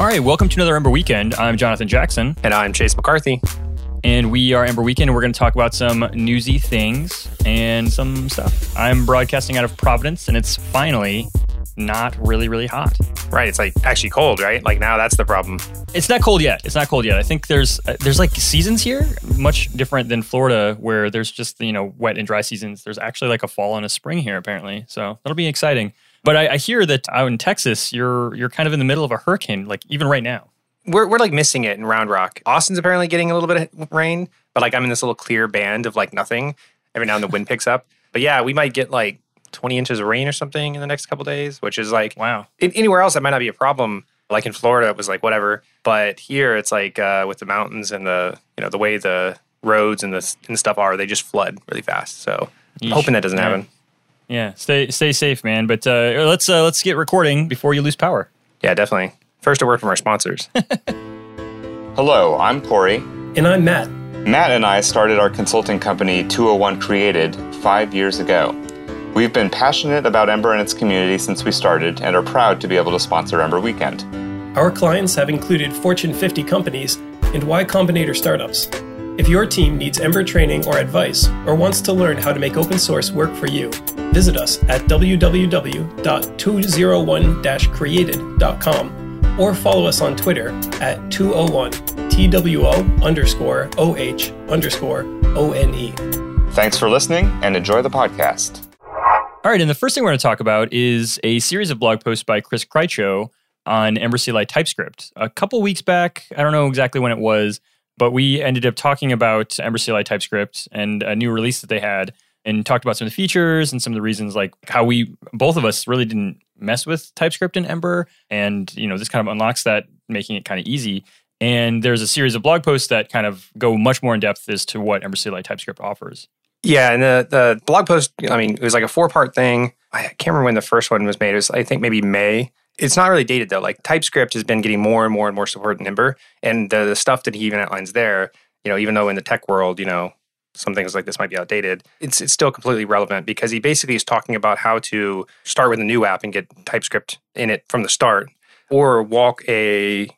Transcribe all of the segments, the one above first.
All right, welcome to another Ember Weekend. I'm Jonathan Jackson. And I'm Chase McCarthy. And we are Ember Weekend, and we're going to talk about some newsy things and some stuff. I'm broadcasting out of Providence, and it's finally not really, really hot. Right. It's like actually cold, right? Like now that's the problem. It's not cold yet. It's not cold yet. I think there's uh, there's like seasons here, much different than Florida, where there's just you know wet and dry seasons. There's actually like a fall and a spring here, apparently. So that'll be exciting. But I, I hear that out in Texas, you're you're kind of in the middle of a hurricane, like even right now we're, we're like missing it in Round Rock. Austin's apparently getting a little bit of rain, but like I'm in this little clear band of like nothing. Every now and then the wind picks up. But yeah, we might get like 20 inches of rain or something in the next couple days, which is like wow. In, anywhere else that might not be a problem. Like in Florida, it was like whatever. But here, it's like uh, with the mountains and the you know the way the roads and the and stuff are, they just flood really fast. So I'm hoping that doesn't happen. Yeah, stay stay safe, man. But uh, let's uh, let's get recording before you lose power. Yeah, definitely. First, a word from our sponsors. Hello, I'm Corey. And I'm Matt. Matt and I started our consulting company 201 Created five years ago. We've been passionate about Ember and its community since we started and are proud to be able to sponsor Ember Weekend. Our clients have included Fortune 50 companies and Y Combinator startups. If your team needs Ember training or advice, or wants to learn how to make open source work for you, visit us at www.201-created.com or follow us on Twitter at 201 TWO oh underscore OH underscore ONE. Thanks for listening and enjoy the podcast. All right, and the first thing we're going to talk about is a series of blog posts by Chris Krycho on Ember CLI TypeScript. A couple weeks back, I don't know exactly when it was, but we ended up talking about Ember CLI TypeScript and a new release that they had and talked about some of the features and some of the reasons like how we both of us really didn't mess with TypeScript in Ember. And, you know, this kind of unlocks that, making it kind of easy. And there's a series of blog posts that kind of go much more in depth as to what Ember CLI TypeScript offers. Yeah, and the, the blog post, I mean, it was like a four part thing. I can't remember when the first one was made. It was, I think, maybe May. It's not really dated though. Like TypeScript has been getting more and more and more support in Ember. And the, the stuff that he even outlines there, you know, even though in the tech world, you know, some things like this might be outdated, it's, it's still completely relevant because he basically is talking about how to start with a new app and get TypeScript in it from the start, or walk a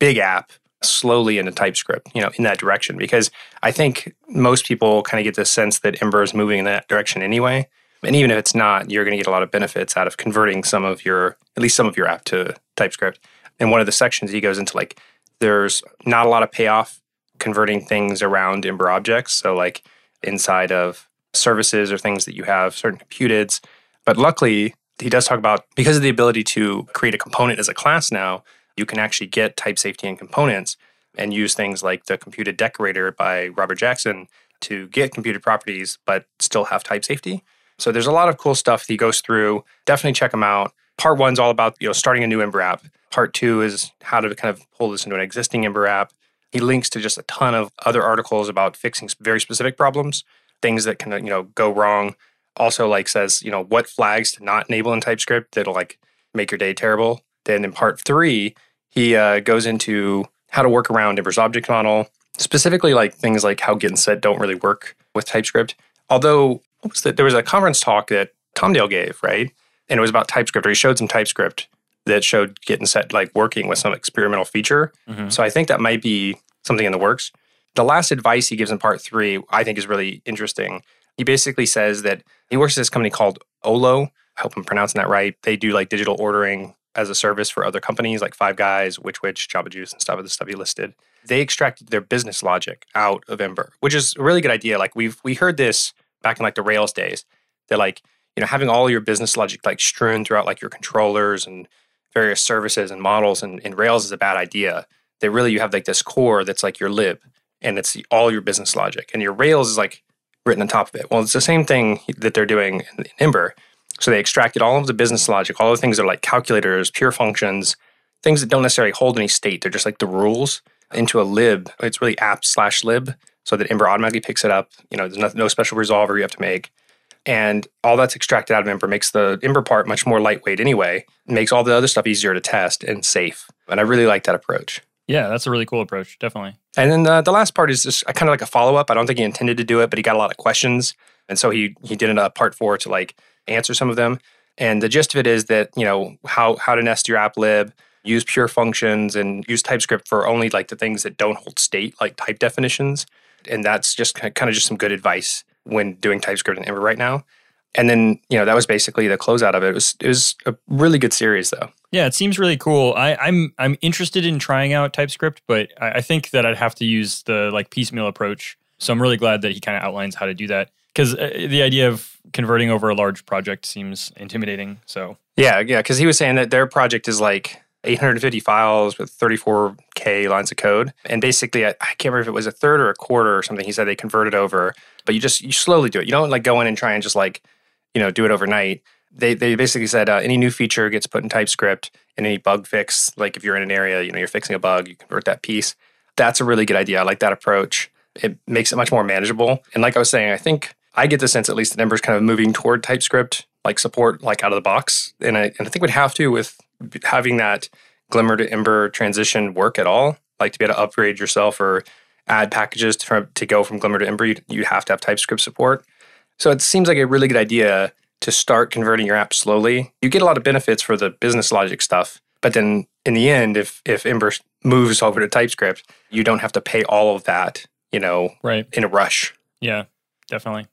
big app slowly into TypeScript, you know, in that direction. Because I think most people kind of get the sense that Ember is moving in that direction anyway. And even if it's not, you're going to get a lot of benefits out of converting some of your, at least some of your app to TypeScript. And one of the sections he goes into like, there's not a lot of payoff converting things around Ember objects. So, like inside of services or things that you have certain computeds. But luckily, he does talk about because of the ability to create a component as a class now, you can actually get type safety in components and use things like the computed decorator by Robert Jackson to get computed properties but still have type safety. So there's a lot of cool stuff he goes through. Definitely check them out. Part one's all about you know starting a new Ember app. Part two is how to kind of pull this into an existing Ember app. He links to just a ton of other articles about fixing very specific problems, things that can you know go wrong. Also, like says you know what flags to not enable in TypeScript that'll like make your day terrible. Then in part three, he uh, goes into how to work around Ember's object model, specifically like things like how get and set don't really work with TypeScript. Although what was that? There was a conference talk that Tom Dale gave, right? And it was about TypeScript, or he showed some TypeScript that showed getting set like working with some experimental feature. Mm-hmm. So I think that might be something in the works. The last advice he gives in part three, I think, is really interesting. He basically says that he works at this company called Olo. I hope I'm pronouncing that right. They do like digital ordering as a service for other companies like Five Guys, Which Wich, Jamba Juice, and stuff of the stuff he listed. They extracted their business logic out of Ember, which is a really good idea. Like we've we heard this back in like the Rails days. That like, you know, having all your business logic like strewn throughout like your controllers and various services and models and, and Rails is a bad idea. That really you have like this core that's like your lib and it's all your business logic. And your Rails is like written on top of it. Well, it's the same thing that they're doing in Ember. So they extracted all of the business logic, all the things that are like calculators, pure functions, things that don't necessarily hold any state. They're just like the rules into a lib. It's really app slash lib so that Ember automatically picks it up. You know, there's no, no special resolver you have to make. And all that's extracted out of Ember makes the Ember part much more lightweight anyway, makes all the other stuff easier to test and safe. And I really like that approach. Yeah, that's a really cool approach, definitely. And then the, the last part is just uh, kind of like a follow up. I don't think he intended to do it, but he got a lot of questions, and so he he did a part four to like answer some of them. And the gist of it is that you know how how to nest your app lib. use pure functions and use TypeScript for only like the things that don't hold state, like type definitions. And that's just kind of just some good advice when doing TypeScript in Ember right now. And then, you know, that was basically the closeout of it. It was it was a really good series though. Yeah, it seems really cool. I, I'm I'm interested in trying out TypeScript, but I, I think that I'd have to use the like piecemeal approach. So I'm really glad that he kind of outlines how to do that because uh, the idea of converting over a large project seems intimidating. So yeah, yeah, because he was saying that their project is like 850 files with 34k lines of code, and basically, I, I, can't remember if it was a third or a quarter or something. He said they converted over, but you just you slowly do it. You don't like go in and try and just like you know do it overnight. They they basically said uh, any new feature gets put in TypeScript, and any bug fix, like if you're in an area, you know you're fixing a bug, you convert that piece. That's a really good idea. I like that approach. It makes it much more manageable. And like I was saying, I think I get the sense at least that Ember's kind of moving toward TypeScript like support like out of the box. And I and I think would have to with having that Glimmer to Ember transition work at all. Like to be able to upgrade yourself or add packages to, to go from Glimmer to Ember, you you have to have TypeScript support. So it seems like a really good idea to start converting your app slowly. You get a lot of benefits for the business logic stuff, but then in the end, if if Ember moves over to TypeScript, you don't have to pay all of that, you know, right in a rush. Yeah, definitely.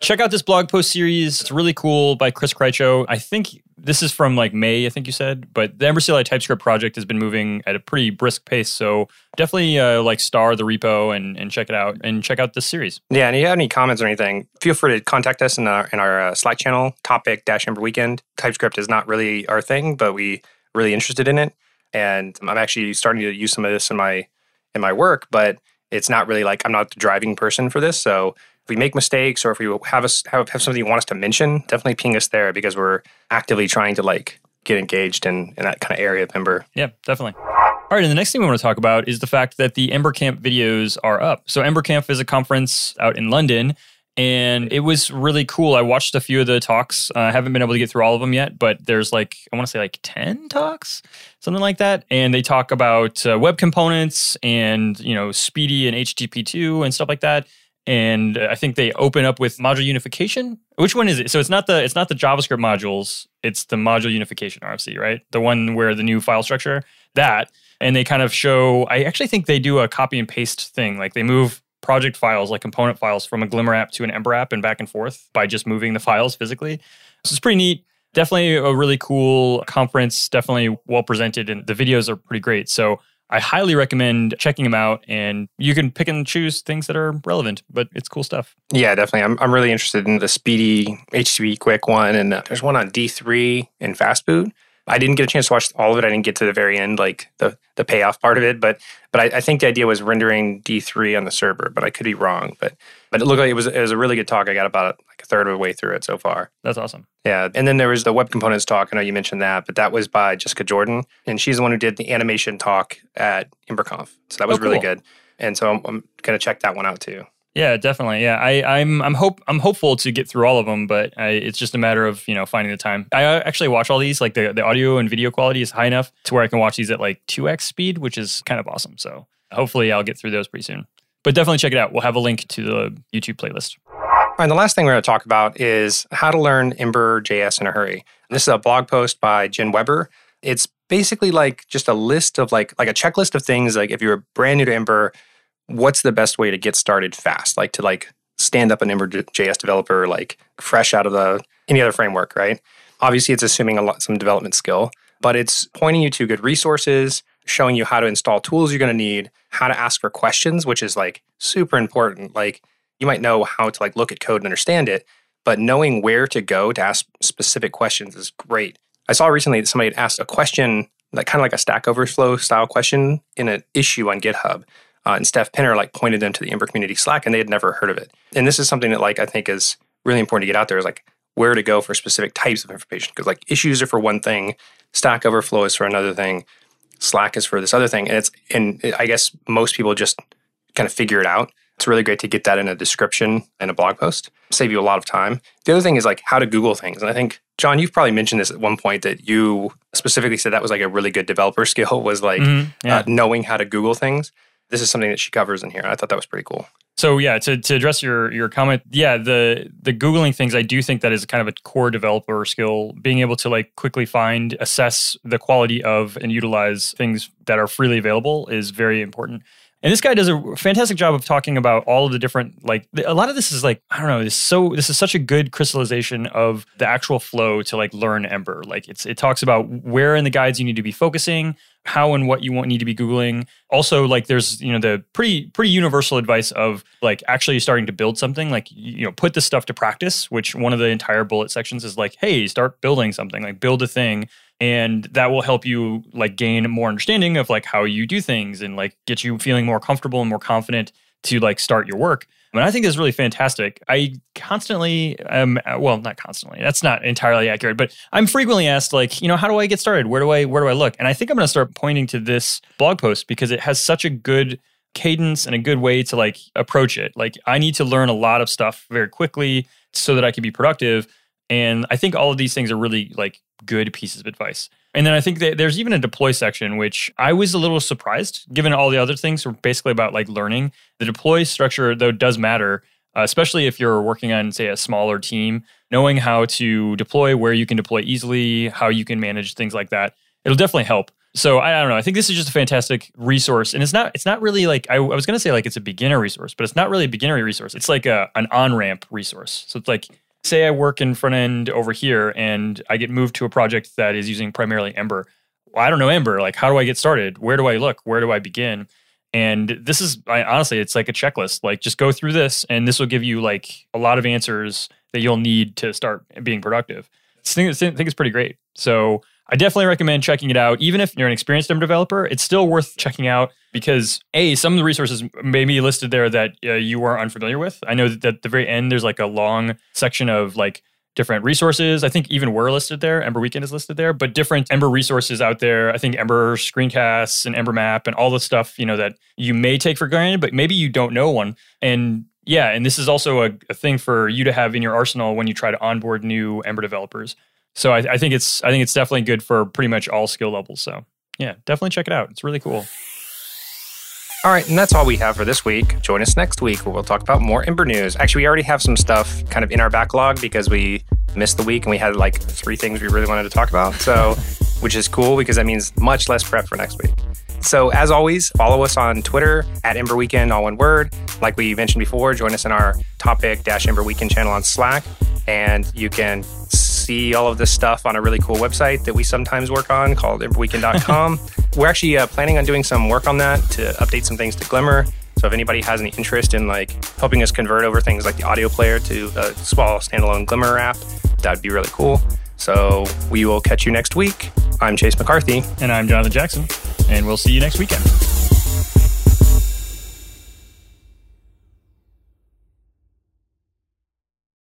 Check out this blog post series. It's really cool by Chris Krycho. I think this is from like May, I think you said, but the Ember CLI TypeScript project has been moving at a pretty brisk pace. So definitely uh, like star the repo and, and check it out and check out this series. Yeah, and if you have any comments or anything, feel free to contact us in our in our uh, Slack channel, topic dash Ember Weekend. TypeScript is not really our thing, but we really interested in it, and I'm actually starting to use some of this in my in my work, but it's not really like I'm not the driving person for this, so if we make mistakes or if we have us have, have something you want us to mention, definitely ping us there because we're actively trying to like get engaged in, in that kind of area of Ember. Yeah, definitely. All right, and the next thing we want to talk about is the fact that the Ember Camp videos are up. So Ember Camp is a conference out in London, and it was really cool. I watched a few of the talks. Uh, I haven't been able to get through all of them yet, but there's like I want to say like ten talks, something like that. And they talk about uh, web components and you know SPDY and HTTP two and stuff like that and I think they open up with module unification. Which one is it? So it's not the it's not the JavaScript modules. It's the module unification RFC, right? The one where the new file structure that, and they kind of show. I actually think they do a copy and paste thing. Like they move project files, like component files, from a Glimmer app to an Ember app and back and forth by just moving the files physically. So it's pretty neat. Definitely a really cool conference. Definitely well presented, and the videos are pretty great. So I highly recommend checking them out and you can pick and choose things that are relevant, but it's cool stuff. Yeah, definitely. I'm, I'm really interested in the SPDY HTTP QUIC one. And there's one on D3 and Fastboot. I didn't get a chance to watch all of it. I didn't get to the very end, like the, the payoff part of it. But but I, I think the idea was rendering D3 on the server, but I could be wrong. But but it looked like it was it was a really good talk. I got about like a third of the way through it so far. That's awesome. Yeah, and then there was the web components talk. I know you mentioned that, but that was by Jessica Jordan, and she's the one who did the animation talk at EmberConf. So that was oh, cool. really good. And so I'm, I'm gonna check that one out too. Yeah, definitely. Yeah, I, I'm I'm hope I'm hopeful to get through all of them, but I, it's just a matter of you know finding the time. I uh, actually watch all these. Like the the audio and video quality is high enough to where I can watch these at like two x speed, which is kind of awesome. So hopefully I'll get through those pretty soon. But definitely check it out. We'll have a link to the YouTube playlist. All right, the last thing we're going to talk about is how to learn Ember JS in a hurry. This is a blog post by Jen Weber. It's basically like just a list of like like a checklist of things like if you're brand new to Ember, what's the best way to get started fast? Like to like stand up an Ember JS developer like fresh out of the any other framework, right? Obviously, it's assuming a lot some development skill, but it's pointing you to good resources, showing you how to install tools you're going to need, how to ask for questions, which is like super important. Like you might know how to like look at code and understand it, but knowing where to go to ask specific questions is great. I saw recently that somebody had asked a question, like kind of like a Stack Overflow style question in an issue on GitHub. Uh, and Stefan Penner like pointed them to the Ember community Slack, and they had never heard of it. And this is something that like I think is really important to get out there is like where to go for specific types of information because like issues are for one thing, Stack Overflow is for another thing, Slack is for this other thing, and it's and I guess most people just kind of figure it out. It's really great to get that in a description and a blog post. Save you a lot of time. The other thing is like how to Google things, and I think John, you've probably mentioned this at one point that you specifically said that was like a really good developer skill was like mm-hmm, yeah. uh, knowing how to Google things this is something that she covers in here. I thought that was pretty cool. So yeah, to, to address your your comment, yeah, the the googling things, I do think that is kind of a core developer skill. Being able to like quickly find, assess the quality of, and utilize things that are freely available is very important. And this guy does a fantastic job of talking about all of the different like a lot of this is like I don't know, this so this is such a good crystallization of the actual flow to like learn Ember. Like it's it talks about where in the guides you need to be focusing, how and what you want need to be googling. Also like there's, you know, the pretty pretty universal advice of like actually starting to build something, like you know, put this stuff to practice, which one of the entire bullet sections is like, "Hey, start building something, like build a thing." and that will help you like gain more understanding of like how you do things and like get you feeling more comfortable and more confident to like start your work. And i think is really fantastic. I constantly am well not constantly that's not entirely accurate but i'm frequently asked like you know how do i get started? Where do i where do i look? And i think i'm going to start pointing to this blog post because it has such a good cadence and a good way to like approach it. Like i need to learn a lot of stuff very quickly so that i can be productive. And I think all of these things are really like good pieces of advice. And then I think that there's even a deploy section, which I was a little surprised given all the other things were basically about like learning. The deploy structure, though, does matter, uh, especially if you're working on, say, a smaller team, knowing how to deploy, where you can deploy easily, how you can manage things like that. It'll definitely help. So I, I don't know. I think this is just a fantastic resource, and it's not. It's not really like I, I was going to say like it's a beginner resource, but it's not really a beginner resource. It's like a an on ramp resource. So it's like say I work in front end over here and I get moved to a project that is using primarily Ember. Well, I don't know Ember. Like, how do I get started? Where do I look? Where do I begin? And this is I, honestly, it's like a checklist. Like, just go through this, and this will give you like a lot of answers that you'll need to start being productive. I think, I think it's pretty great. So I definitely recommend checking it out. Even if you're an experienced Ember developer, it's still worth checking out because a some of the resources may be listed there that uh, you are unfamiliar with. I know that at the very end there's like a long section of like different resources. I think even we're listed there. Ember Weekend is listed there, but different Ember resources out there. I think Ember screencasts and Ember Map and all the stuff you know that you may take for granted, but maybe you don't know one. And yeah, and this is also a, a thing for you to have in your arsenal when you try to onboard new Ember developers. So I, I think it's I think it's definitely good for pretty much all skill levels. So yeah, definitely check it out. It's really cool. All right, and that's all we have for this week. Join us next week where we'll talk about more Ember news. Actually, we already have some stuff kind of in our backlog because we missed the week and we had like three things we really wanted to talk about. So, which is cool because that means much less prep for next week. So, as always, follow us on Twitter at Ember Weekend, all one word. Like we mentioned before, join us in our topic Ember Weekend channel on Slack, and you can see all of this stuff on a really cool website that we sometimes work on called emberweekend.com. We're actually uh, planning on doing some work on that to update some things to Glimmer. So if anybody has any interest in like helping us convert over things like the audio player to a small standalone Glimmer app, that'd be really cool. So we will catch you next week. I'm Chase McCarthy. And I'm Jonathan Jackson. And we'll see you next weekend.